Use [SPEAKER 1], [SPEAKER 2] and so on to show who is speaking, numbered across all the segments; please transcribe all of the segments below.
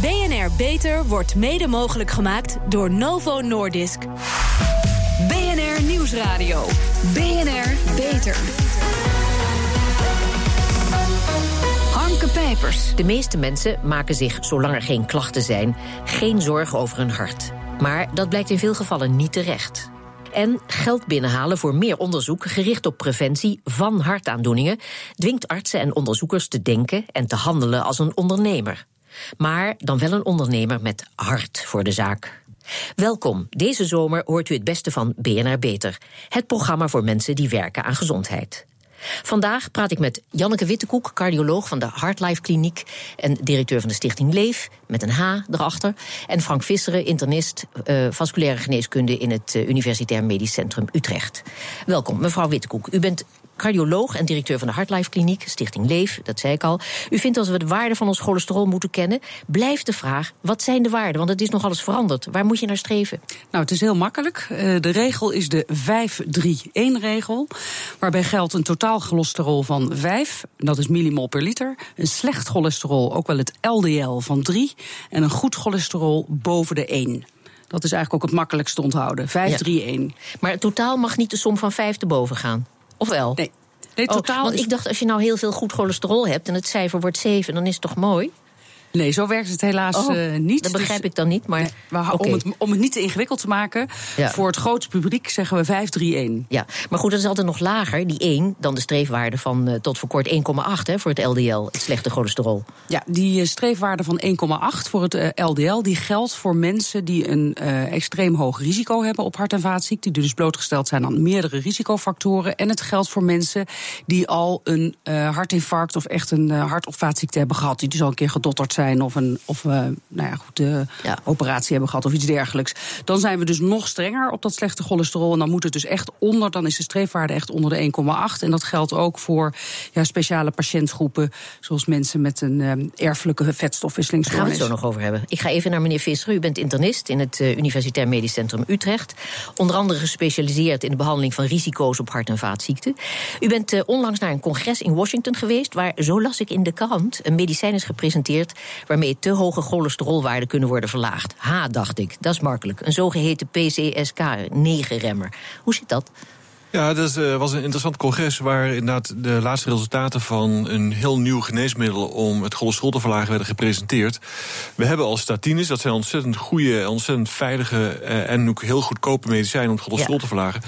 [SPEAKER 1] BNR Beter wordt mede mogelijk gemaakt door Novo Nordisk. BNR Nieuwsradio. BNR Beter. Harmke Pijpers.
[SPEAKER 2] De meeste mensen maken zich, zolang er geen klachten zijn, geen zorgen over hun hart. Maar dat blijkt in veel gevallen niet terecht. En geld binnenhalen voor meer onderzoek gericht op preventie van hartaandoeningen dwingt artsen en onderzoekers te denken en te handelen als een ondernemer. Maar dan wel een ondernemer met hart voor de zaak. Welkom. Deze zomer hoort u het beste van BNR Beter. Het programma voor mensen die werken aan gezondheid. Vandaag praat ik met Janneke Wittekoek, cardioloog van de Heartlife Kliniek en directeur van de Stichting Leef, met een H erachter. En Frank Visseren, internist uh, vasculaire geneeskunde in het uh, Universitair Medisch Centrum Utrecht. Welkom, mevrouw Wittekoek. U bent cardioloog en directeur van de Heartlife Kliniek, Stichting Leef, dat zei ik al. U vindt als we de waarde van ons cholesterol moeten kennen, blijft de vraag: wat zijn de waarden? Want het is nog alles veranderd. Waar moet je naar streven?
[SPEAKER 3] Nou, het is heel makkelijk. Uh, de regel is de 5-3-1-regel, waarbij geldt een totaal cholesterol van 5, dat is millimol per liter. Een slecht cholesterol, ook wel het LDL van 3. En een goed cholesterol boven de 1. Dat is eigenlijk ook het makkelijkste onthouden. 5-3-1. Ja.
[SPEAKER 2] Maar het totaal mag niet de som van 5 te boven gaan. Of wel?
[SPEAKER 3] Nee. Nee, totaal
[SPEAKER 2] oh, want ik dacht, als je nou heel veel goed cholesterol hebt en het cijfer wordt 7, dan is het toch mooi?
[SPEAKER 3] Nee, zo werkt het helaas oh, uh, niet.
[SPEAKER 2] Dat begrijp dus, ik dan niet. Maar,
[SPEAKER 3] nee, okay. om, het, om het niet te ingewikkeld te maken, ja. voor het grootste publiek zeggen we 531.
[SPEAKER 2] Ja, maar goed, dat is altijd nog lager, die 1, dan de streefwaarde van uh, tot voor kort 1,8 voor het LDL, het slechte cholesterol.
[SPEAKER 3] Ja, die uh, streefwaarde van 1,8 voor het LDL, die geldt voor mensen die een extreem hoog risico hebben op hart- en vaatziekten, die dus blootgesteld zijn aan meerdere risicofactoren. En het geldt voor mensen die al een hartinfarct of echt een hart- of vaatziekte hebben gehad, die dus al een keer gedotterd zijn zijn of een of we, nou ja, goed, ja. operatie hebben gehad of iets dergelijks. Dan zijn we dus nog strenger op dat slechte cholesterol. En dan moet het dus echt onder, dan is de streefwaarde echt onder de 1,8. En dat geldt ook voor ja, speciale patiëntgroepen, zoals mensen met een um, erfelijke vetstofwisselingsstoornis.
[SPEAKER 2] Daar gaan we het zo nog over hebben. Ik ga even naar meneer Visser. U bent internist in het uh, Universitair Medisch Centrum Utrecht. Onder andere gespecialiseerd in de behandeling van risico's op hart- en vaatziekten. U bent uh, onlangs naar een congres in Washington geweest, waar, zo las ik in de krant, een medicijn is gepresenteerd waarmee te hoge cholesterolwaarden kunnen worden verlaagd. Ha, dacht ik, dat is makkelijk. Een zogeheten PCSK9-remmer. Hoe zit dat?
[SPEAKER 4] Ja, dat uh, was een interessant congres waar inderdaad de laatste resultaten van een heel nieuw geneesmiddel om het cholesterol te verlagen werden gepresenteerd. We hebben al statines, dat zijn ontzettend goede, ontzettend veilige uh, en ook heel goedkope medicijnen om het cholesterol ja. te verlagen.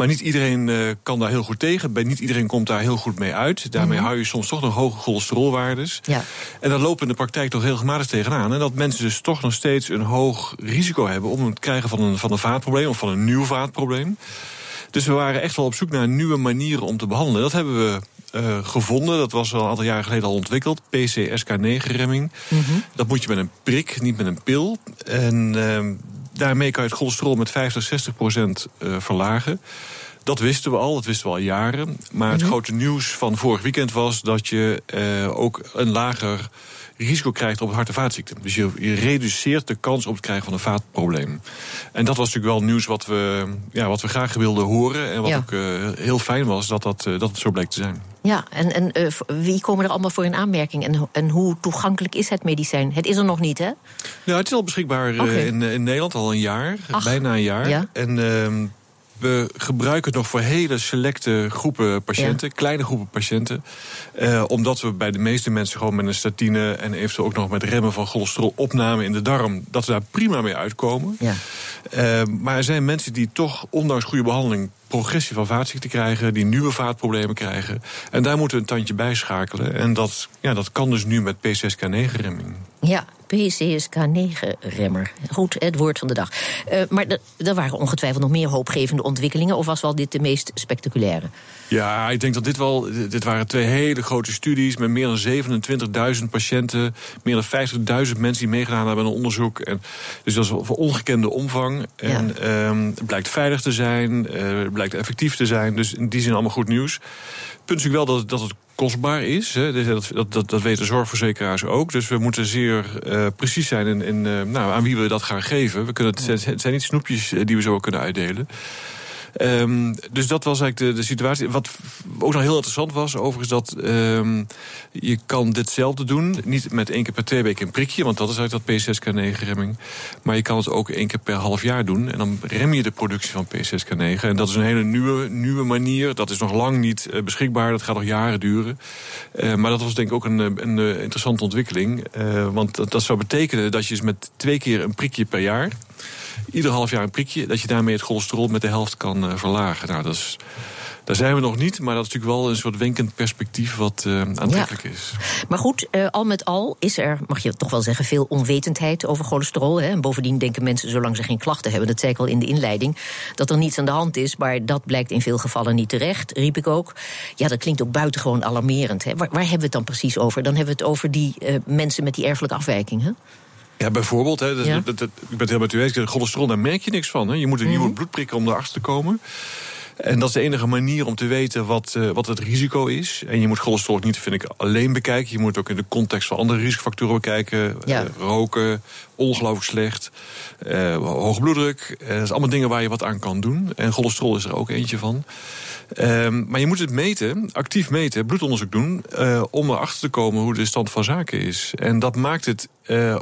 [SPEAKER 4] Maar niet iedereen uh, kan daar heel goed tegen. Bij niet iedereen komt daar heel goed mee uit. Daarmee mm -hmm. hou je soms toch nog hoge cholesterolwaardes.
[SPEAKER 2] Ja.
[SPEAKER 4] En daar lopen in de praktijk toch regelmatig tegenaan. En dat mensen dus toch nog steeds een hoog risico hebben om het krijgen van een, van een vaatprobleem of van een nieuw vaatprobleem. Dus we waren echt wel op zoek naar nieuwe manieren om te behandelen. Dat hebben we uh, gevonden. Dat was al een aantal jaren geleden al ontwikkeld. PCSK9-remming. Mm -hmm. Dat moet je met een prik, niet met een pil. En uh, daarmee kan je het cholesterol met 50, 60 procent uh, verlagen. Dat wisten we al, dat wisten we al jaren. Maar het -hmm. grote nieuws van vorig weekend was dat je uh, ook een lager risico krijgt op hart- en vaatziekte. Dus je, je, reduceert de kans op het krijgen van een vaatprobleem. En dat was natuurlijk wel nieuws wat we, ja, wat we graag wilden horen. En wat ja. ook uh, heel fijn was dat, dat, uh, dat het zo bleek te zijn.
[SPEAKER 2] Ja, en, en uh, wie komen er allemaal voor in aanmerking? En, en hoe toegankelijk is het medicijn? Het is er nog niet, hè?
[SPEAKER 4] Nou, het is al beschikbaar okay. in, in Nederland al een jaar. Ach, bijna een jaar.
[SPEAKER 2] Ja.
[SPEAKER 4] En ehm, we gebruiken het nog voor hele selecte groepen patiënten, ja. kleine groepen patiënten. Uh, omdat we bij de meeste mensen gewoon met een statine en eventueel ook nog met remmen van cholesterolopname in de darm, dat we daar prima mee uitkomen.
[SPEAKER 2] Ja.
[SPEAKER 4] Uh, maar er zijn mensen die toch, ondanks goede behandeling, progressie van vaatziekte krijgen, die nieuwe vaatproblemen krijgen. En daar moeten we een tandje bij schakelen. En dat, ja, dat kan dus nu met PCSK9-remming.
[SPEAKER 2] Ja, PCSK9-remmer. Goed, het woord van de dag. Uh, maar er waren ongetwijfeld nog meer hoopgevende ontwikkelingen... of was wel dit de meest spectaculaire?
[SPEAKER 4] Ja, ik denk dat dit wel... Dit waren twee hele grote studies met meer dan 27.000 patiënten... meer dan 50.000 mensen die meegedaan hebben aan een onderzoek. En, dus dat is van ongekende omvang. En ja. um, het blijkt veilig te zijn, uh, het blijkt effectief te zijn. Dus in die zin allemaal goed nieuws. Het punt is natuurlijk wel dat, dat het kostbaar is. Hè. Dat, dat, dat, dat weten zorgverzekeraars ook. Dus we moeten zeer uh, precies zijn in, in uh, nou, aan wie we dat gaan geven. We kunnen het, het zijn niet snoepjes die we zo kunnen uitdelen. Ehm, dus dat was eigenlijk de, de, situatie. Wat ook nog heel interessant was, overigens, dat um, je kan ditzelfde doen. Niet met één keer per twee weken een prikje, want dat is uit dat P6K9-remming. Maar je kan het ook één keer per half jaar doen. En dan rem je de productie van P6K9. En dat is een hele nieuwe, nieuwe manier. Dat is nog lang niet uh, beschikbaar. Dat gaat nog jaren duren. Uh, maar dat was denk ik ook een, een, een interessante ontwikkeling. Want dat, dat zou betekenen dat je dus met twee keer een prikje per jaar ieder half jaar een prikje, dat je daarmee het cholesterol met de helft kan uh, verlagen. Nou, dat is. Daar zijn we nog niet, maar dat is natuurlijk wel een soort wenkend perspectief wat uh, aantrekkelijk ja. is.
[SPEAKER 2] Maar goed, uh, al met al is er, mag je toch wel zeggen, veel onwetendheid over cholesterol. Hè? En bovendien denken mensen, zolang ze geen klachten hebben, dat zei ik al in de inleiding, dat er niets aan de hand is. Maar dat blijkt in veel gevallen niet terecht, riep ik ook. Ja, dat klinkt ook buitengewoon alarmerend. Hè? Waar, waar hebben we het dan precies over? Dan hebben we het over die uh, mensen met die erfelijke afwijking. Hè?
[SPEAKER 4] Ja, bijvoorbeeld. Hè, dat, ja. dat, dat, ik ben het heel met u eens. Cholesterol, daar merk je niks van. Hè. Je moet een nieuwe mm -hmm. bloed prikken om erachter te komen. En dat is de enige manier om te weten wat, uh, wat het risico is. En je moet cholesterol niet, vind ik, alleen bekijken. Je moet het ook in de context van andere risicofactoren bekijken. Ja. Uh, roken, ongelooflijk slecht. Uh, hoge bloeddruk. dat zijn allemaal dingen waar je wat aan kan doen. En cholesterol is er ook eentje van. Um, maar je moet het meten, actief meten, bloedonderzoek doen... Om erachter te komen hoe de stand van zaken is. En dat maakt het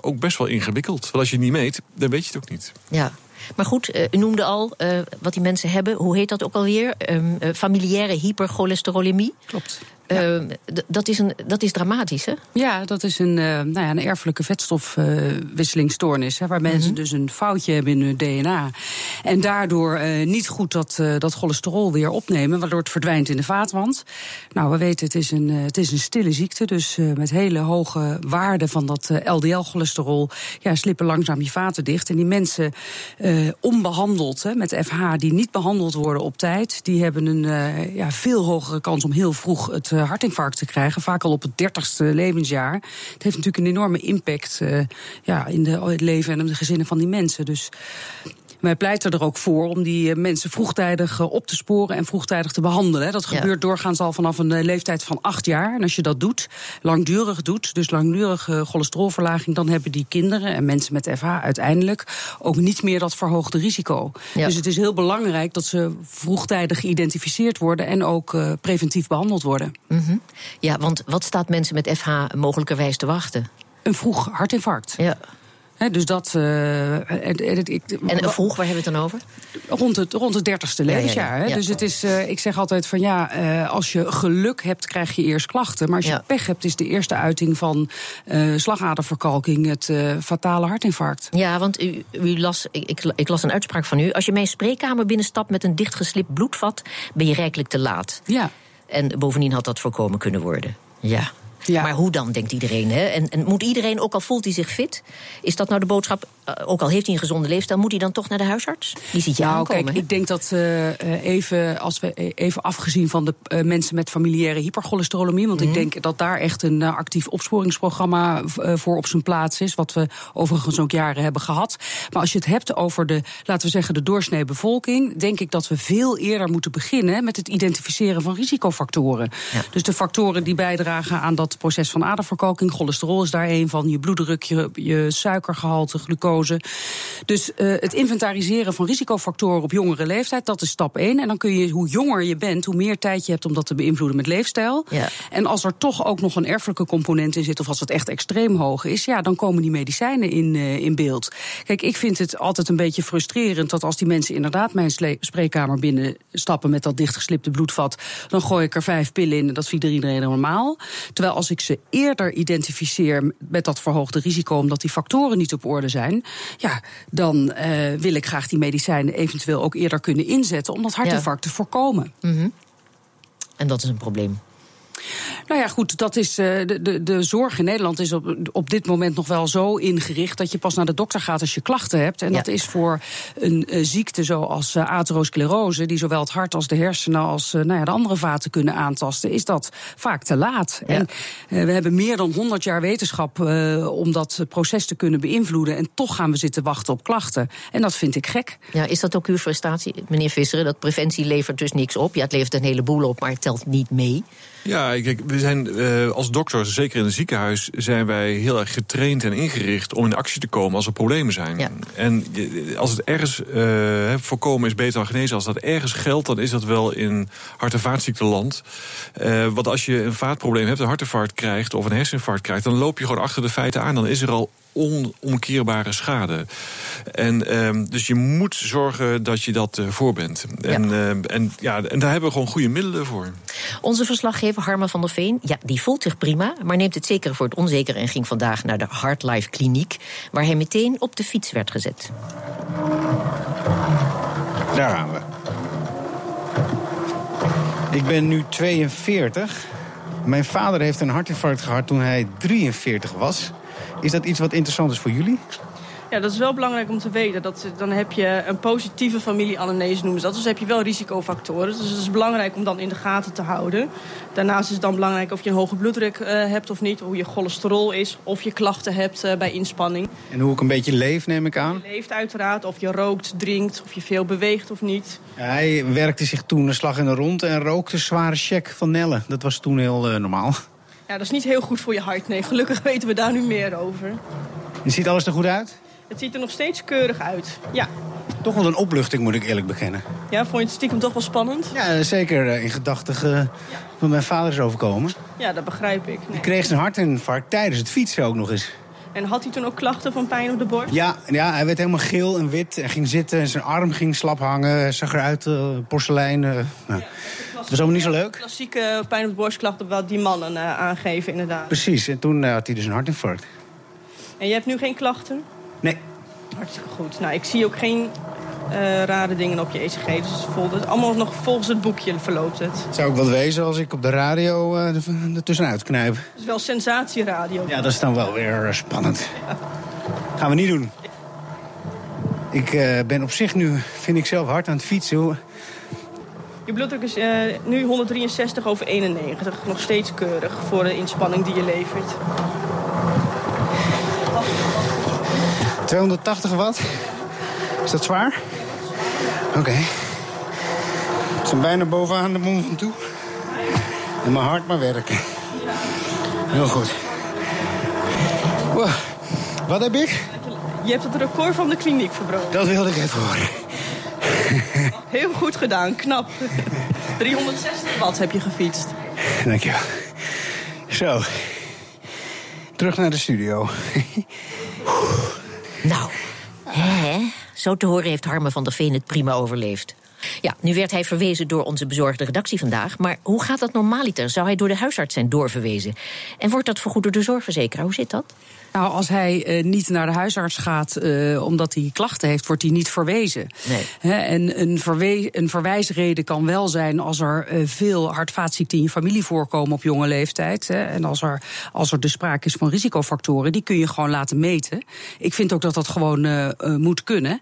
[SPEAKER 4] ook best wel ingewikkeld. Want als je het niet meet, dan weet je het ook niet.
[SPEAKER 2] Ja. Maar goed, uh, u noemde al uh, wat die mensen hebben. Hoe heet dat ook alweer? Um, familiaire hypercholesterolemie.
[SPEAKER 3] Klopt.
[SPEAKER 2] Ja. Uh, dat, is een, dat is dramatisch, hè?
[SPEAKER 3] Ja, dat is een, uh, nou ja, een erfelijke vetstofwisselingstoornis. Uh, waar mensen mm -hmm. dus een foutje hebben in hun DNA. En daardoor niet goed dat, dat cholesterol weer opnemen, waardoor het verdwijnt in de vaatwand. Nou, we weten, het is een, het is een stille ziekte. Dus met hele hoge waarden van dat LDL-cholesterol ja, slippen langzaam je vaten dicht. En die mensen onbehandeld hè, met FH, die niet behandeld worden op tijd, die hebben een ja, veel hogere kans om heel vroeg het hartinfarct te krijgen, vaak al op het dertigste levensjaar. Het heeft natuurlijk een enorme impact uh, ja, in de, het leven en in de gezinnen van die mensen. Dus wij pleiten er ook voor om die mensen vroegtijdig op te sporen en vroegtijdig te behandelen. Dat gebeurt ja. doorgaans al vanaf een leeftijd van acht jaar. En als je dat doet, langdurig doet, dus langdurige cholesterolverlaging, dan hebben die kinderen en mensen met FH uiteindelijk ook niet meer dat verhoogde risico. Ja. Dus het is heel belangrijk dat ze vroegtijdig geïdentificeerd worden en ook preventief behandeld worden.
[SPEAKER 2] Mm -hmm. Ja, want wat staat mensen met FH mogelijkerwijs te wachten?
[SPEAKER 3] Een vroeg hartinfarct.
[SPEAKER 2] Ja.
[SPEAKER 3] He, dus dat. Uh,
[SPEAKER 2] en, en vroeg, waar hebben we het dan over?
[SPEAKER 3] Rond het, rond het dertigste levensjaar. Ja, ja, ja. Dus het is, uh, ik zeg altijd van ja, uh, als je geluk hebt, krijg je eerst klachten. Maar als je pech hebt, is de eerste uiting van slagaderverkalking het fatale hartinfarct.
[SPEAKER 2] Ja, want u, u las, ik, ik, las een uitspraak van u. Als je mijn spreekkamer binnenstapt met een dichtgeslipt bloedvat, ben je rijkelijk te laat.
[SPEAKER 3] Ja.
[SPEAKER 2] En bovendien had dat voorkomen kunnen worden. Ja. Ja. Maar hoe dan, denkt iedereen? Hè? En, en, moet iedereen, ook al voelt hij zich fit, is dat nou de boodschap, ook al heeft hij een gezonde leefstijl, moet hij dan toch naar de huisarts? Die ziet je
[SPEAKER 3] nou,
[SPEAKER 2] aankomen.
[SPEAKER 3] Kijk, ik denk dat uh, even, als we even afgezien van de uh, mensen met familiaire hypercholesterolemie, want mm. ik denk dat daar echt een actief opsporingsprogramma voor op zijn plaats is, wat we overigens ook jaren hebben gehad. Maar als je het hebt over de, laten we zeggen, de doorsnee bevolking, denk ik dat we veel eerder moeten beginnen met het identificeren van risicofactoren. Ja. Dus de factoren die bijdragen aan dat proces van aderverkalking. Cholesterol is daar een van, je bloeddruk, je, je suikergehalte, glucose. Dus uh, het inventariseren van risicofactoren op jongere leeftijd, dat is stap 1. En dan kun je, hoe jonger je bent, hoe meer tijd je hebt om dat te beïnvloeden met leefstijl.
[SPEAKER 2] Ja.
[SPEAKER 3] En als er toch ook nog een erfelijke component in zit, of als het echt extreem hoog is, ja, dan komen die medicijnen in, uh, in beeld. Kijk, ik vind het altijd een beetje frustrerend dat als die mensen inderdaad mijn spreekkamer binnenstappen met dat dichtgeslipte bloedvat, dan gooi ik er vijf pillen in en dat vindt iedereen normaal. Terwijl als ik ze eerder identificeer met dat verhoogde risico, omdat die factoren niet op orde zijn, ja, dan uh, wil ik graag die medicijnen eventueel ook eerder kunnen inzetten om dat hartinfarct ja. te voorkomen.
[SPEAKER 2] Mm -hmm. En dat is een probleem.
[SPEAKER 3] Nou ja, goed, dat is, uh, de, de, de zorg in Nederland is op, op dit moment nog wel zo ingericht dat je pas naar de dokter gaat als je klachten hebt. En ja. dat is voor een uh, ziekte zoals uh, atherosclerose, die zowel het hart als de hersenen als nou ja, de andere vaten kunnen aantasten, is dat vaak te laat. Ja. En we hebben meer dan 100 jaar wetenschap om dat proces te kunnen beïnvloeden. En toch gaan we zitten wachten op klachten. En dat vind ik gek.
[SPEAKER 2] Ja, is dat ook uw frustratie, meneer Visseren? Dat preventie levert dus niks op. Ja, het levert een heleboel op, maar het telt niet mee.
[SPEAKER 4] Ja, kijk, we zijn uh, als dokters, zeker in een ziekenhuis, zijn wij heel erg getraind en ingericht om in actie te komen als er problemen zijn. Ja. En als het ergens uh, voorkomen is beter dan genezen, als dat ergens geldt, dan is dat wel in hart- en vaatziekteland. Uh, want als je een vaatprobleem hebt, een hartinfarct krijgt of een herseninfarct krijgt, dan loop je gewoon achter de feiten aan. Dan is er al onomkeerbare schade. En ehm, dus je moet zorgen dat je dat uh, voor bent. En, ja. en, ja, en daar hebben we gewoon goede middelen voor.
[SPEAKER 2] Onze verslaggever Harma van der Veen, ja, die voelt zich prima, maar neemt het zeker voor het onzekere en ging vandaag naar de Heartlife Kliniek, waar hij meteen op de fiets werd gezet.
[SPEAKER 5] Daar gaan we. Ik ben nu 42. Mijn vader heeft een hartinfarct gehad toen hij 43 was. Is dat iets wat interessant is voor jullie?
[SPEAKER 6] Ja, dat is wel belangrijk om te weten. Dat, dan heb je een positieve familie-anamnese noemen ze dat. Dus heb je wel risicofactoren. Dus het is belangrijk om dan in de gaten te houden. Daarnaast is het dan belangrijk of je een hoge bloeddruk uh, hebt of niet. Hoe je cholesterol is. Of je klachten hebt uh, bij inspanning.
[SPEAKER 5] En hoe ik een beetje leef, neem ik aan?
[SPEAKER 6] Je leeft uiteraard. Of je rookt, drinkt. Of je veel beweegt of niet.
[SPEAKER 5] Ja, hij werkte zich toen een slag in de rond en rookte een zware check van Nelle. Dat was toen heel uh, normaal.
[SPEAKER 6] Ja, dat is niet heel goed voor je hart. Nee, gelukkig weten we daar nu meer over.
[SPEAKER 5] En ziet alles er goed uit?
[SPEAKER 6] Het ziet er nog steeds keurig uit, ja.
[SPEAKER 5] Toch wel een opluchting, moet ik eerlijk bekennen.
[SPEAKER 6] Ja, vond je het stiekem toch wel spannend?
[SPEAKER 5] Ja, zeker in gedachten uh, ja. wat mijn vader is overkomen.
[SPEAKER 6] Ja, dat begrijp ik. Nee.
[SPEAKER 5] Die kreeg zijn hartinfarct tijdens het fietsen ook nog eens.
[SPEAKER 6] En had hij toen ook klachten van pijn op de borst?
[SPEAKER 5] Ja, ja hij werd helemaal geel en wit en ging zitten. En zijn arm ging slap hangen, zag eruit, uh, porselein. Uh, nou. ja, dat was allemaal niet zo leuk.
[SPEAKER 6] Klassieke pijn op de borstklachten wat die mannen uh, aangeven, inderdaad.
[SPEAKER 5] Precies, en toen had hij dus een hartinfarct.
[SPEAKER 6] En je hebt nu geen klachten?
[SPEAKER 5] Nee.
[SPEAKER 6] Hartstikke goed. Nou, ik zie ook geen uh, rare dingen op je ECG. Dus het vol, het allemaal nog volgens het boekje verloopt het.
[SPEAKER 5] Zou ook wat wezen als ik op de radio uh, er tussenuit knijp.
[SPEAKER 6] Het is wel sensatieradio.
[SPEAKER 5] Ja, dat is dan wel weer spannend. Ja. Gaan we niet doen. Ik uh, ben op zich nu, vind ik zelf, hard aan het fietsen.
[SPEAKER 6] Je bloeddruk is nu 163 over 91. Nog steeds keurig voor de inspanning die je levert.
[SPEAKER 5] 280 watt? Is dat zwaar? Oké. Okay. We zijn bijna bovenaan de mond van toe. En mijn hart maar werken. Heel goed. Wow. Wat heb ik?
[SPEAKER 6] Je hebt het record van de kliniek verbroken.
[SPEAKER 5] Dat wilde ik even horen.
[SPEAKER 6] Heel goed gedaan, knap. 360 watt heb je gefietst.
[SPEAKER 5] Dankjewel. Zo. Terug naar de studio.
[SPEAKER 2] Nou, hè? Zo te horen heeft Harme van der Veen het prima overleefd. Ja, nu werd hij verwezen door onze bezorgde redactie vandaag. Maar hoe gaat dat normaliter? Zou hij door de huisarts zijn doorverwezen? En wordt dat vergoed door de zorgverzekeraar? Hoe zit dat?
[SPEAKER 3] Nou, als hij uh, niet naar de huisarts gaat uh, omdat hij klachten heeft, wordt hij niet verwezen.
[SPEAKER 2] Nee.
[SPEAKER 3] He, en een, verwe een verwijsreden kan wel zijn als er uh, veel hartvaatziekten in je familie voorkomen op jonge leeftijd. He, en als er, als er dus sprake is van risicofactoren, die kun je gewoon laten meten. Ik vind ook dat dat gewoon moet kunnen.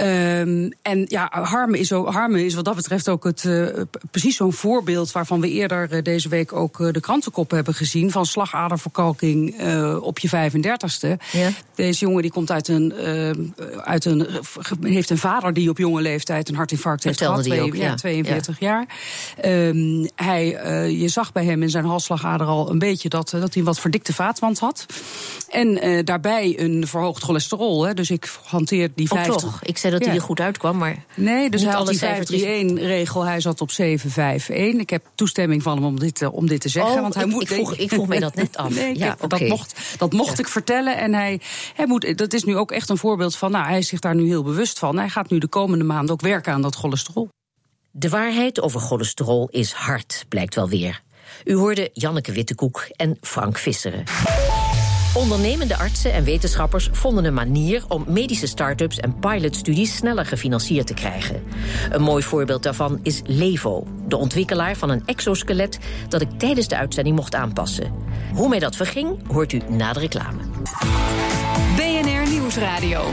[SPEAKER 3] Um, en ja, Harme is, ook, Harme is wat dat betreft ook het, precies zo'n voorbeeld waarvan we eerder deze week ook de krantenkop hebben gezien van slagaderverkalking op je 35ste.
[SPEAKER 2] Ja.
[SPEAKER 3] Deze jongen die komt uit een, uh, uit een. heeft een vader die op jonge leeftijd een hartinfarct heeft gehad.
[SPEAKER 2] Die ook, ja.
[SPEAKER 3] 42 ja. jaar. Um, hij, uh, je zag bij hem in zijn halsslagader al een beetje dat, dat hij een wat verdikte vaatwand had. En uh, daarbij een verhoogd cholesterol. Hè. Dus ik hanteer die 50.
[SPEAKER 2] Oh, toch? Ik zei dat hij er goed uitkwam, maar.
[SPEAKER 3] Nee, dus hij had die 531-regel. Hij zat op 751. Ik heb toestemming van hem om dit, om dit te zeggen.
[SPEAKER 2] Oh,
[SPEAKER 3] want hij
[SPEAKER 2] ik,
[SPEAKER 3] moet,
[SPEAKER 2] ik, vroeg, ik vroeg mij dat net af.
[SPEAKER 3] Nee,
[SPEAKER 2] ja,
[SPEAKER 3] okay. dat mocht, dat mocht ik vertellen. En hij, hij moet, dat is nu ook echt een voorbeeld van. Nou, hij is zich daar nu heel bewust van. Hij gaat nu de komende maanden ook werken aan dat cholesterol.
[SPEAKER 2] De waarheid over cholesterol is hard, blijkt wel weer. U hoorde Janneke Wittekoek en Frank Visseren. Ondernemende artsen en wetenschappers vonden een manier om medische start-ups en pilotstudies sneller gefinancierd te krijgen. Een mooi voorbeeld daarvan is Levo, de ontwikkelaar van een exoskelet dat ik tijdens de uitzending mocht aanpassen. Hoe mij dat verging, hoort u na de reclame.
[SPEAKER 1] BNR Nieuwsradio.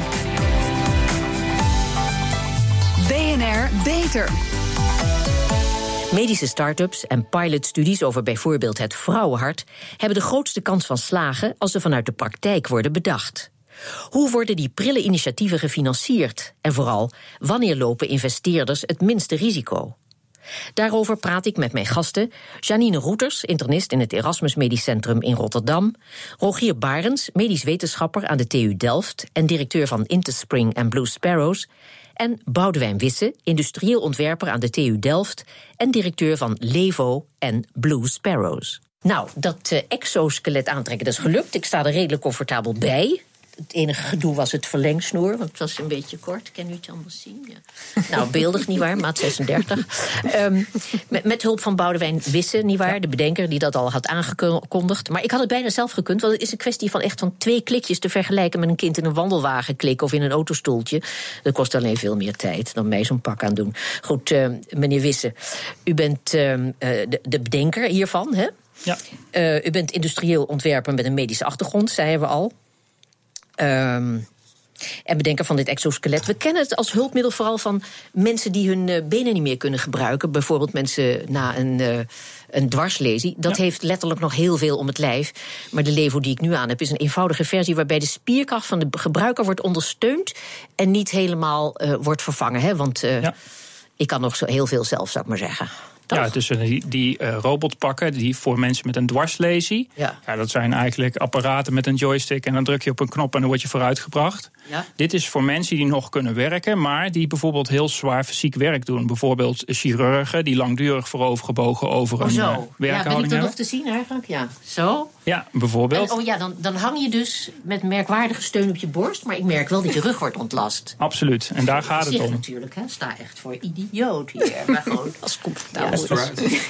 [SPEAKER 1] BNR Beter.
[SPEAKER 2] Medische start-ups en pilotstudies over bijvoorbeeld het vrouwenhart hebben de grootste kans van slagen als ze vanuit de praktijk worden bedacht. Hoe worden die prille initiatieven gefinancierd? En vooral, wanneer lopen investeerders het minste risico? Daarover praat ik met mijn gasten. Janine Roeters, internist in het Erasmus Medisch Centrum in Rotterdam. Rogier Barens, medisch wetenschapper aan de TU Delft en directeur van Interspring en Blue Sparrows. En Boudewijn Wisse, industrieel ontwerper aan de TU Delft en directeur van Levo en Blue Sparrows. Nou, dat uh, exoskelet aantrekken, dat is gelukt. Ik sta er redelijk comfortabel bij. Het enige gedoe was het verlengsnoer, want het was een beetje kort. Kan u het anders zien? Ja. Nou, beeldig, nietwaar, maat 36. Um, met, met, hulp van Boudewijn Wisse, nietwaar, ja. de bedenker die dat al had aangekondigd. Maar ik had het bijna zelf gekund, want het is een kwestie van echt van twee klikjes te vergelijken met een kind in een wandelwagen klikken of in een autostoeltje. Dat kost alleen veel meer tijd dan mij zo'n pak aan doen. Goed, uh, meneer Wisse, u bent uh, de, de bedenker hiervan, hè?
[SPEAKER 7] Ja.
[SPEAKER 2] Uh, u bent industrieel ontwerper met een medische achtergrond, zeiden we al. Um, en bedenker van dit exoskelet. We kennen het als hulpmiddel vooral van mensen die hun uh, benen niet meer kunnen gebruiken. Bijvoorbeeld mensen na een, uh, een dwarslesie. Dat ja. heeft letterlijk nog heel veel om het lijf. Maar de Levo die ik nu aan heb is een eenvoudige versie waarbij de spierkracht van de gebruiker wordt ondersteund en niet helemaal uh, wordt vervangen. Hè? Want ja. ik kan nog zo heel veel zelf, zou ik maar zeggen.
[SPEAKER 7] Ja, dus die, die uh, robotpakken die voor mensen met een dwarslesie.
[SPEAKER 2] Ja.
[SPEAKER 7] ja. dat zijn eigenlijk apparaten met een joystick. En dan druk je op een knop en dan word je vooruitgebracht.
[SPEAKER 2] Ja.
[SPEAKER 7] Dit is voor mensen die nog kunnen werken, maar die bijvoorbeeld heel zwaar fysiek werk doen. Bijvoorbeeld chirurgen die langdurig voorovergebogen over
[SPEAKER 2] oh,
[SPEAKER 7] een
[SPEAKER 2] zo.
[SPEAKER 7] uh, werkhouding
[SPEAKER 2] ja, ben ik
[SPEAKER 7] hebben.
[SPEAKER 2] nog te zien eigenlijk? Ja, zo.
[SPEAKER 7] Ja, bijvoorbeeld.
[SPEAKER 2] En, oh ja, dan, dan hang je dus met merkwaardige steun op je borst, maar ik merk wel dat je rug wordt ontlast.
[SPEAKER 7] Absoluut, en daar gaat het om.
[SPEAKER 2] natuurlijk, hè. Sta echt voor idioot hier. maar gewoon als comfortabel.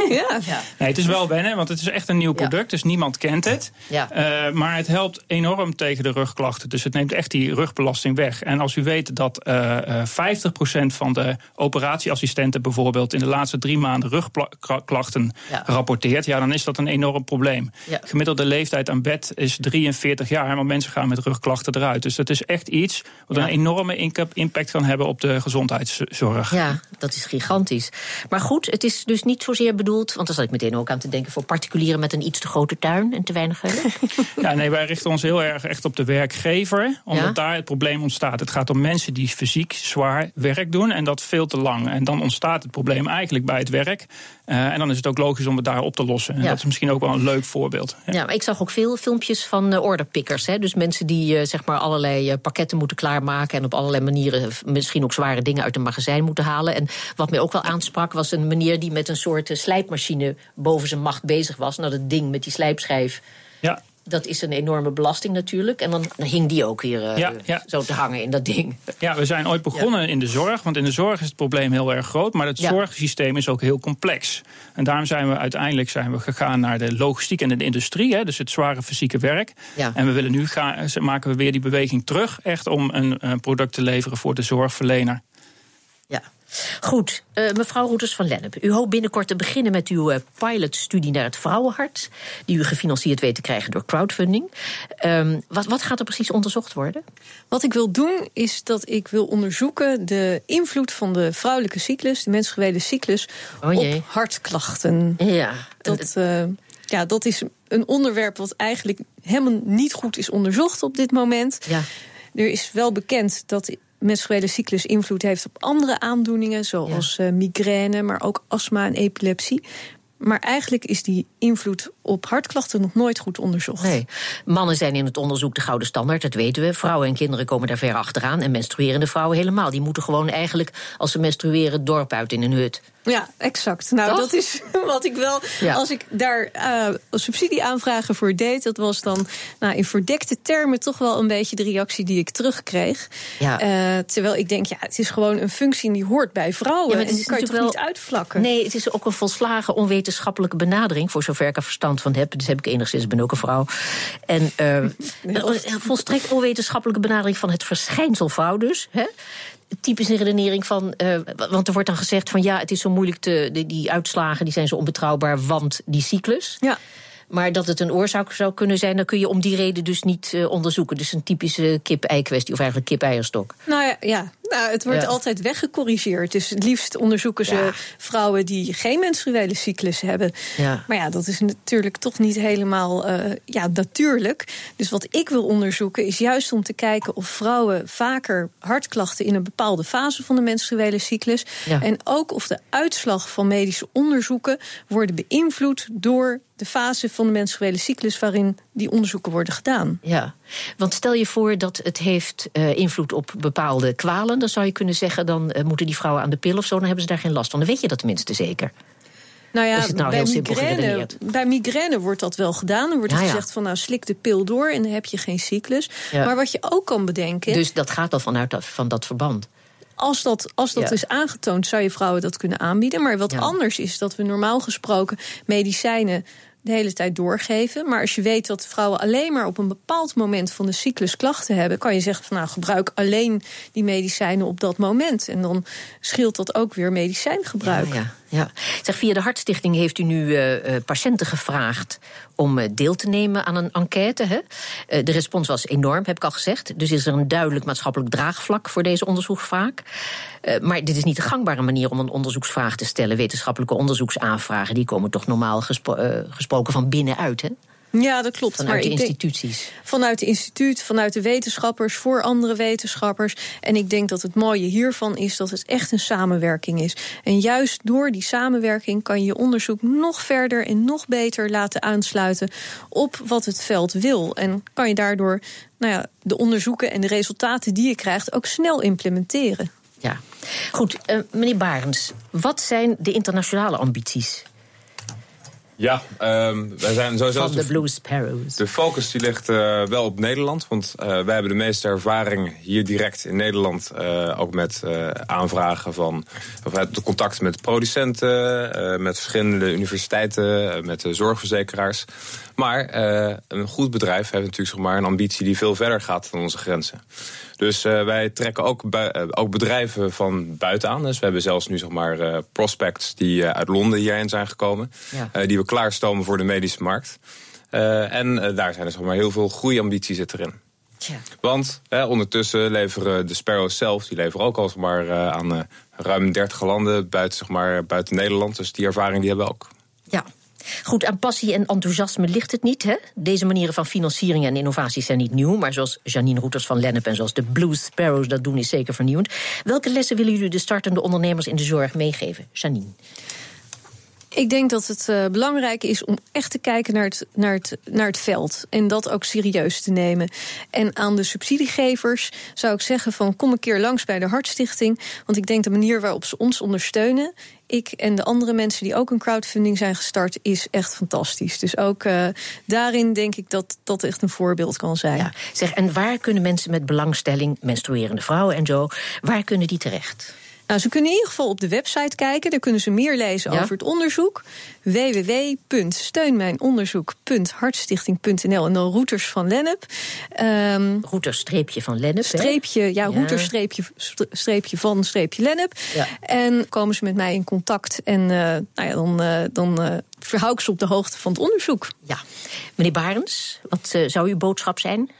[SPEAKER 7] Ja, ja. Nee, het is wel wennen, want het is echt een nieuw product, dus niemand kent het.
[SPEAKER 2] Ja.
[SPEAKER 7] Uh, maar het helpt enorm tegen de rugklachten. Dus het neemt echt die rugbelasting weg. En als u weet dat uh, uh, 50% van de operatieassistenten bijvoorbeeld in de laatste drie maanden rugklachten
[SPEAKER 2] ja.
[SPEAKER 7] rapporteert, ja, dan is dat een enorm probleem.
[SPEAKER 2] Ja.
[SPEAKER 7] Gemiddelde leeftijd aan bed is 43 jaar, maar mensen gaan met rugklachten eruit. Dus dat is echt iets wat
[SPEAKER 2] Ja.
[SPEAKER 7] een enorme impact kan hebben op de gezondheidszorg.
[SPEAKER 2] Ja, dat is gigantisch. Maar goed, het is dus niet zozeer bedoeld, want daar zat ik meteen ook aan te denken, voor particulieren met een iets te grote tuin en te weinig.
[SPEAKER 7] Ja, nee, wij richten ons heel erg echt op de werkgever, omdat daar het probleem ontstaat. Het gaat om mensen die fysiek zwaar werk doen en dat veel te lang. En dan ontstaat het probleem eigenlijk bij het werk. Uh, en dan is het ook logisch om het daar op te lossen. En
[SPEAKER 2] Ja.
[SPEAKER 7] dat is misschien ook wel een leuk voorbeeld. Ja.
[SPEAKER 2] Ja, maar ik zag ook veel filmpjes van uh, orderpickers. Hè? Dus mensen die uh, zeg maar allerlei pakketten moeten klaarmaken. En op allerlei manieren misschien ook zware dingen uit een magazijn moeten halen. En wat mij ook wel aansprak was een meneer die met een soort slijpmachine boven zijn macht bezig was. Nou, dat ding met die slijpschijf.
[SPEAKER 7] Ja.
[SPEAKER 2] Dat is een enorme belasting natuurlijk. En dan, dan hing die ook hier uh,
[SPEAKER 7] Ja, ja.
[SPEAKER 2] zo te hangen in dat ding.
[SPEAKER 7] Ja, we zijn ooit begonnen in de zorg. Want in de zorg is het probleem heel erg groot. Maar het zorgsysteem is ook heel complex. En daarom zijn we uiteindelijk zijn we gegaan naar de logistiek en de industrie. Hè, dus het zware fysieke werk.
[SPEAKER 2] Ja.
[SPEAKER 7] En we willen nu gaan, maken we weer die beweging terug. Echt om een, een product te leveren voor de zorgverlener.
[SPEAKER 2] Goed, uh, mevrouw Roeters van Lennep. U hoopt binnenkort te beginnen met uw uh, pilotstudie naar het vrouwenhart. Die u gefinancierd weet te krijgen door crowdfunding. Um, wat, wat gaat er precies onderzocht worden?
[SPEAKER 8] Wat ik wil doen is dat ik wil onderzoeken de invloed van de vrouwelijke cyclus, de menstruele cyclus,
[SPEAKER 2] oh
[SPEAKER 8] op hartklachten.
[SPEAKER 2] Ja,
[SPEAKER 8] Dat, uh, ja, dat is een onderwerp wat eigenlijk helemaal niet goed is onderzocht op dit moment.
[SPEAKER 2] Ja.
[SPEAKER 8] Er is wel bekend dat menstruele cyclus invloed heeft op andere aandoeningen, zoals ja. uh, migraine, maar ook astma en epilepsie. Maar eigenlijk is die invloed op hartklachten nog nooit goed onderzocht.
[SPEAKER 2] Nee. Mannen zijn in het onderzoek de gouden standaard, dat weten we. Vrouwen en kinderen komen daar ver achteraan. En menstruerende vrouwen helemaal. Die moeten gewoon eigenlijk, als ze menstrueren, het dorp uit in een hut.
[SPEAKER 8] Ja, exact. Nou,
[SPEAKER 2] Toch?
[SPEAKER 8] dat is wat ik wel.
[SPEAKER 2] Ja.
[SPEAKER 8] Als ik daar uh, subsidieaanvragen voor deed, dat was dan nou, in verdekte termen toch wel een beetje de reactie die ik terugkreeg.
[SPEAKER 2] Ja.
[SPEAKER 8] Uh, terwijl ik denk, ja, het is gewoon een functie die hoort bij vrouwen.
[SPEAKER 2] Ja,
[SPEAKER 8] en die kan je toch
[SPEAKER 2] wel...
[SPEAKER 8] niet uitvlakken?
[SPEAKER 2] Nee, het is ook een volslagen onwetenschappelijke benadering, voor zover ik er verstand van heb. Dus heb ik enigszins, ik ben ook een vrouw. En uh, een volstrekt onwetenschappelijke benadering van het verschijnsel vrouw dus. Hè? typische redenering van. Uh, want er wordt dan gezegd van ja, het is zo moeilijk te. Die, die uitslagen die zijn zo onbetrouwbaar, want die cyclus.
[SPEAKER 8] Ja.
[SPEAKER 2] Maar dat het een oorzaak zou kunnen zijn, dan kun je om die reden dus niet uh, onderzoeken. Dus een typische kip-ei kwestie, of eigenlijk kip-eierstok.
[SPEAKER 8] Nou ja, ja, Nou, het wordt
[SPEAKER 2] Ja.
[SPEAKER 8] altijd weggecorrigeerd. Dus het liefst onderzoeken ze
[SPEAKER 2] Ja.
[SPEAKER 8] vrouwen die geen menstruele cyclus hebben.
[SPEAKER 2] Ja.
[SPEAKER 8] Maar ja, dat is natuurlijk toch niet helemaal eh, ja, natuurlijk. Dus wat ik wil onderzoeken is juist om te kijken of vrouwen vaker hartklachten in een bepaalde fase van de menstruele cyclus. En ook of de uitslag van medische onderzoeken worden beïnvloed door de fase van de menstruele cyclus waarin die onderzoeken worden gedaan.
[SPEAKER 2] Ja, want stel je voor dat het heeft eh, invloed op bepaalde kwalen, dan zou je kunnen zeggen, dan eh, moeten die vrouwen aan de pil of zo, dan hebben ze daar geen last van. Dan weet je dat tenminste zeker.
[SPEAKER 8] Nou ja,
[SPEAKER 2] nou
[SPEAKER 8] bij, migraine, bij migraine wordt dat wel gedaan. Dan wordt
[SPEAKER 2] Ja, ja.
[SPEAKER 8] gezegd van nou slik de pil door en dan heb je geen cyclus.
[SPEAKER 2] Ja.
[SPEAKER 8] Maar wat je ook kan bedenken,
[SPEAKER 2] Dus dat gaat al vanuit dat, van dat verband.
[SPEAKER 8] als dat, als dat
[SPEAKER 2] Ja.
[SPEAKER 8] is aangetoond, zou je vrouwen dat kunnen aanbieden. Maar wat
[SPEAKER 2] Ja.
[SPEAKER 8] anders is dat we normaal gesproken medicijnen de hele tijd doorgeven. Maar als je weet dat vrouwen alleen maar op een bepaald moment van de cyclus klachten hebben, kan je zeggen van nou gebruik alleen die medicijnen op dat moment. En dan scheelt dat ook weer medicijngebruik.
[SPEAKER 2] Ja. Zeg, via de Hartstichting heeft u nu eh, eh, patiënten gevraagd om eh, deel te nemen aan een enquête. Hè? De respons was enorm, heb ik al gezegd. Dus is er een duidelijk maatschappelijk draagvlak voor deze onderzoeksvraag. Maar dit is niet de gangbare manier om een onderzoeksvraag te stellen. Wetenschappelijke onderzoeksaanvragen die komen toch normaal gespro- gesproken van binnenuit, hè?
[SPEAKER 8] Ja, dat klopt.
[SPEAKER 2] Vanuit
[SPEAKER 8] maar
[SPEAKER 2] de
[SPEAKER 8] denk-
[SPEAKER 2] instituties.
[SPEAKER 8] Vanuit het instituut, vanuit de wetenschappers, voor andere wetenschappers. En ik denk dat het mooie hiervan is dat het echt een samenwerking is. En juist door die samenwerking kan je je onderzoek nog verder en nog beter laten aansluiten op wat het veld wil. En kan je daardoor nou ja, de onderzoeken en de resultaten die je krijgt ook snel implementeren.
[SPEAKER 2] Ja. Goed, eh, meneer Barens, wat zijn de internationale ambities
[SPEAKER 9] Ja, ehm, wij zijn sowieso.
[SPEAKER 2] van de Blue Sparrows?
[SPEAKER 9] De focus die ligt eh, wel op Nederland. Want eh, wij hebben de meeste ervaring hier direct in Nederland. eh, ook met aanvragen van. of uit de contact met producenten. met verschillende universiteiten. met de zorgverzekeraars. Maar eh, een goed bedrijf heeft natuurlijk zeg maar, een ambitie die veel verder gaat dan onze grenzen. Dus eh, wij trekken ook, eh, ook bedrijven van buiten aan. Dus we hebben zelfs nu zeg maar, prospects die uit Londen hierheen zijn gekomen.
[SPEAKER 2] Ja.
[SPEAKER 9] die we klaarstomen voor de medische markt. En daar zijn er zeg maar, heel veel groeiambitie zit erin.
[SPEAKER 2] Tja.
[SPEAKER 9] Want ondertussen leveren de Sparrows zelf, die leveren ook al zeg maar, aan ruim 30 landen buiten, zeg maar, buiten Nederland. Dus die ervaring die hebben we ook.
[SPEAKER 2] Ja. Goed, aan passie en enthousiasme ligt het niet. Hè? Deze manieren van financiering en innovatie zijn niet nieuw. Maar zoals Janine Roeters van Lennep en zoals de Blue Sparrows dat doen, is zeker vernieuwend. Welke lessen willen jullie de startende ondernemers in de zorg meegeven? Janine.
[SPEAKER 8] Ik denk dat het eh, belangrijk is om echt te kijken naar het, naar, het, naar het veld. En dat ook serieus te nemen. En aan de subsidiegevers zou ik zeggen: van kom een keer langs bij de Hartstichting. Want ik denk de manier waarop ze ons ondersteunen. Ik en de andere mensen die ook een crowdfunding zijn gestart, is echt fantastisch. Dus ook eh, daarin denk ik dat dat echt een voorbeeld kan zijn.
[SPEAKER 2] Ja. Zeg, en waar kunnen mensen met belangstelling, menstruerende vrouwen en zo, waar kunnen die terecht?
[SPEAKER 8] Nou, ze kunnen in ieder geval op de website kijken. Daar kunnen ze meer lezen
[SPEAKER 2] Ja?
[SPEAKER 8] over het onderzoek. www.steunmijnonderzoek.hartstichting.nl en dan routers van Lennep. Ehm,
[SPEAKER 2] Routers streepje van Lennep.
[SPEAKER 8] streepje, ja,
[SPEAKER 2] Ja.
[SPEAKER 8] routers streepje, streepje van streepje Lennep.
[SPEAKER 2] Ja.
[SPEAKER 8] En komen ze met mij in contact. En eh, nou ja, dan, eh, dan eh, verhoud ik ze op de hoogte van het onderzoek.
[SPEAKER 2] Ja. Meneer Barens, wat zou uw boodschap zijn?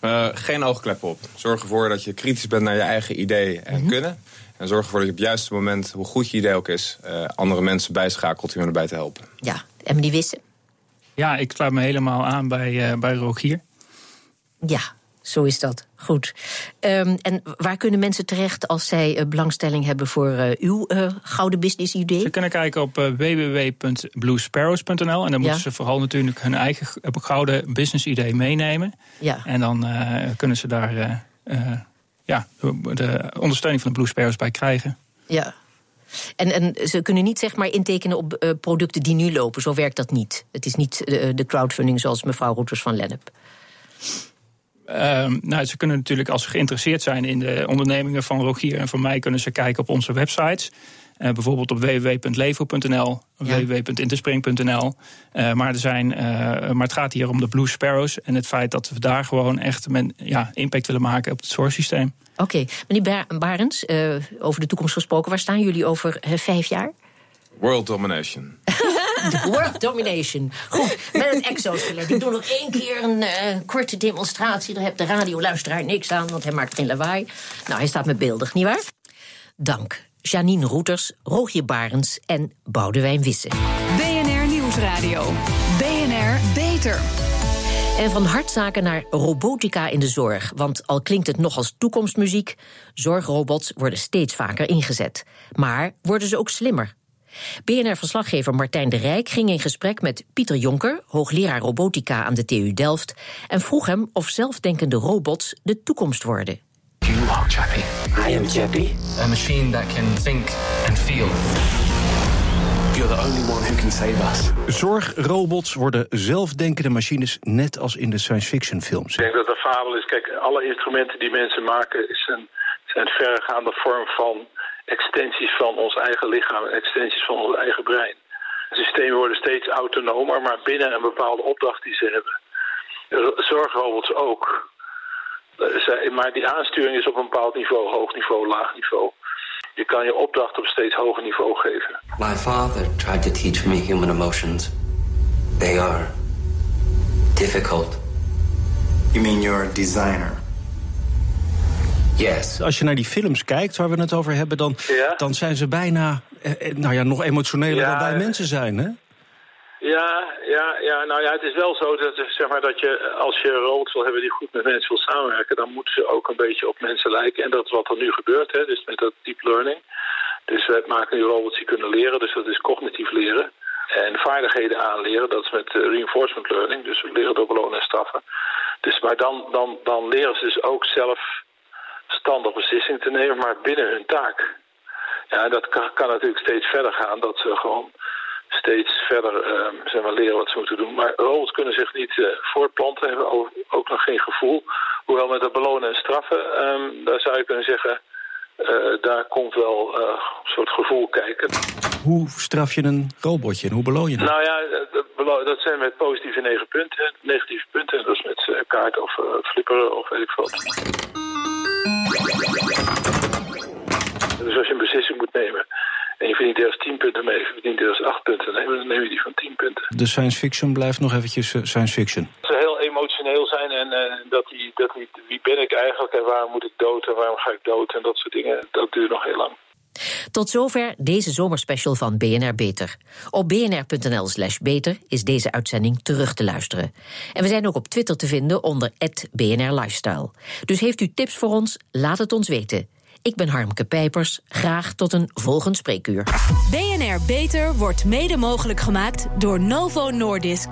[SPEAKER 9] Eh, geen oogkleppen op. Zorg ervoor dat je kritisch bent naar je eigen idee en kunnen. En zorg ervoor dat je op het juiste moment, hoe goed je idee ook is, eh, andere mensen bijschakelt om erbij te helpen.
[SPEAKER 2] Ja. En meneer Wissen?
[SPEAKER 7] Ja, ik sluit me helemaal aan bij, eh bij Rogier.
[SPEAKER 2] Ja, zo is dat. Goed. Ehm, en waar kunnen mensen terecht als zij eh, belangstelling hebben voor eh, uw eh, gouden business idee?
[SPEAKER 7] Ze kunnen kijken op www.bluesparrows.nl. En dan moeten ze vooral natuurlijk hun eigen gouden business idee meenemen.
[SPEAKER 2] Ja.
[SPEAKER 7] En dan eh, kunnen ze daar eh, eh, ja, de ondersteuning van de Blue Sparrows bij krijgen.
[SPEAKER 2] Ja. En, en ze kunnen niet zeg maar intekenen op eh, producten die nu lopen. Zo werkt dat niet. Het is niet eh, de crowdfunding zoals mevrouw Roeters van Lennep.
[SPEAKER 7] Ehm, nou, ze kunnen natuurlijk, als ze geïnteresseerd zijn in de ondernemingen van Rogier en van mij, kunnen ze kijken op onze websites. Eh, bijvoorbeeld op www.levo.nl,
[SPEAKER 2] Ja.
[SPEAKER 7] www.interspring.nl. Eh, maar, er zijn, eh, maar het gaat hier om de Blue Sparrows en het feit dat we daar gewoon echt men, ja, impact willen maken op het zorgsysteem.
[SPEAKER 2] Oké, meneer Ba- Barens, eh, over de toekomst gesproken. Waar staan jullie over vijf jaar?
[SPEAKER 9] World domination.
[SPEAKER 2] World domination. Goed, met het exoskelet. Ik doe nog één keer een eh, korte demonstratie. Daar hebt de radioluisteraar niks aan, want hij maakt geen lawaai. Nou, hij staat met beeldig, nietwaar? Dank. Janine Roeters, Rogier Barens en Boudewijn Wissen.
[SPEAKER 1] BNR Nieuwsradio. BNR Beter.
[SPEAKER 2] En van hartzaken naar robotica in de zorg. Want al klinkt het nog als toekomstmuziek, zorgrobots worden steeds vaker ingezet. Maar worden ze ook slimmer? BNR-verslaggever Martijn de Rijk ging in gesprek met Pieter Jonker, hoogleraar robotica aan de TU Delft, en vroeg hem of zelfdenkende robots de toekomst worden.
[SPEAKER 10] You are Chappie. I am Chappie. A machine that can think and feel. You're the only one who can save us.
[SPEAKER 11] Zorgrobots worden zelfdenkende machines, net als in de science fiction films.
[SPEAKER 12] Ik denk dat de fabel is, kijk, alle instrumenten die mensen maken zijn, zijn verregaande vorm van extensies van ons eigen lichaam, extensies van ons eigen brein. systemen worden steeds autonomer, maar binnen een bepaalde opdracht die ze hebben. Zorgrobots ook. Maar die aansturing is op een bepaald niveau, hoog niveau, laag niveau. Je kan je opdracht op steeds hoger niveau geven.
[SPEAKER 13] My father tried to teach me human emotions. They are difficult.
[SPEAKER 14] You mean you're a designer?
[SPEAKER 13] Yes.
[SPEAKER 11] Als je naar die films kijkt waar we het over hebben, dan,
[SPEAKER 12] Ja.
[SPEAKER 11] dan zijn ze bijna eh, eh, nou ja, nog emotioneler
[SPEAKER 12] Ja,
[SPEAKER 11] dan wij mensen zijn. Hè?
[SPEAKER 12] Ja, ja, ja, nou ja, het is wel zo dat, zeg maar, dat je, als je robots wil hebben die goed met mensen wil samenwerken, dan moeten ze ook een beetje op mensen lijken. En dat is wat er nu gebeurt, hè, dus met dat deep learning. Dus we maken nu robots die kunnen leren, dus dat is cognitief leren. En vaardigheden aanleren, dat is met eh, reinforcement learning, dus we leren door belonen en straffen. Dus, maar dan, dan, dan leren ze dus ook zelf standaard beslissingen te nemen, maar binnen hun taak. Ja, dat kan natuurlijk steeds verder gaan, dat ze gewoon steeds verder ehm, zeg maar, leren wat ze moeten doen. Maar robots kunnen zich niet eh, voortplanten, hebben ook, nog geen gevoel. Hoewel met het belonen en straffen, ehm, daar zou je kunnen zeggen, eh, daar komt wel eh, een soort gevoel kijken.
[SPEAKER 11] Hoe straf je een robotje en hoe beloon je het?
[SPEAKER 12] Nou ja, dat, dat zijn met positieve negen punten, negatieve punten. Dat is met kaart of flipperen of weet ik wat. Dus als je een beslissing moet nemen verdient eerst 10 punten mee, je verdient eerst 8 punten, nee, dan neem je die van 10 punten.
[SPEAKER 11] De science fiction blijft nog eventjes eh, science fiction.
[SPEAKER 12] Ze heel emotioneel zijn en eh, dat, die, dat die, wie ben ik eigenlijk en waarom moet ik dood en waarom ga ik dood en dat soort dingen, dat duurt nog heel lang.
[SPEAKER 2] Tot zover deze zomerspecial van BNR Beter. Op bnr.nl slash beter is deze uitzending terug te luisteren. En we zijn ook op Twitter te vinden onder BNR Lifestyle. Dus heeft u tips voor ons? Laat het ons weten. Ik ben Harmke Pijpers. Graag tot een volgend spreekuur.
[SPEAKER 1] BNR Beter wordt mede mogelijk gemaakt door Novo Nordisk.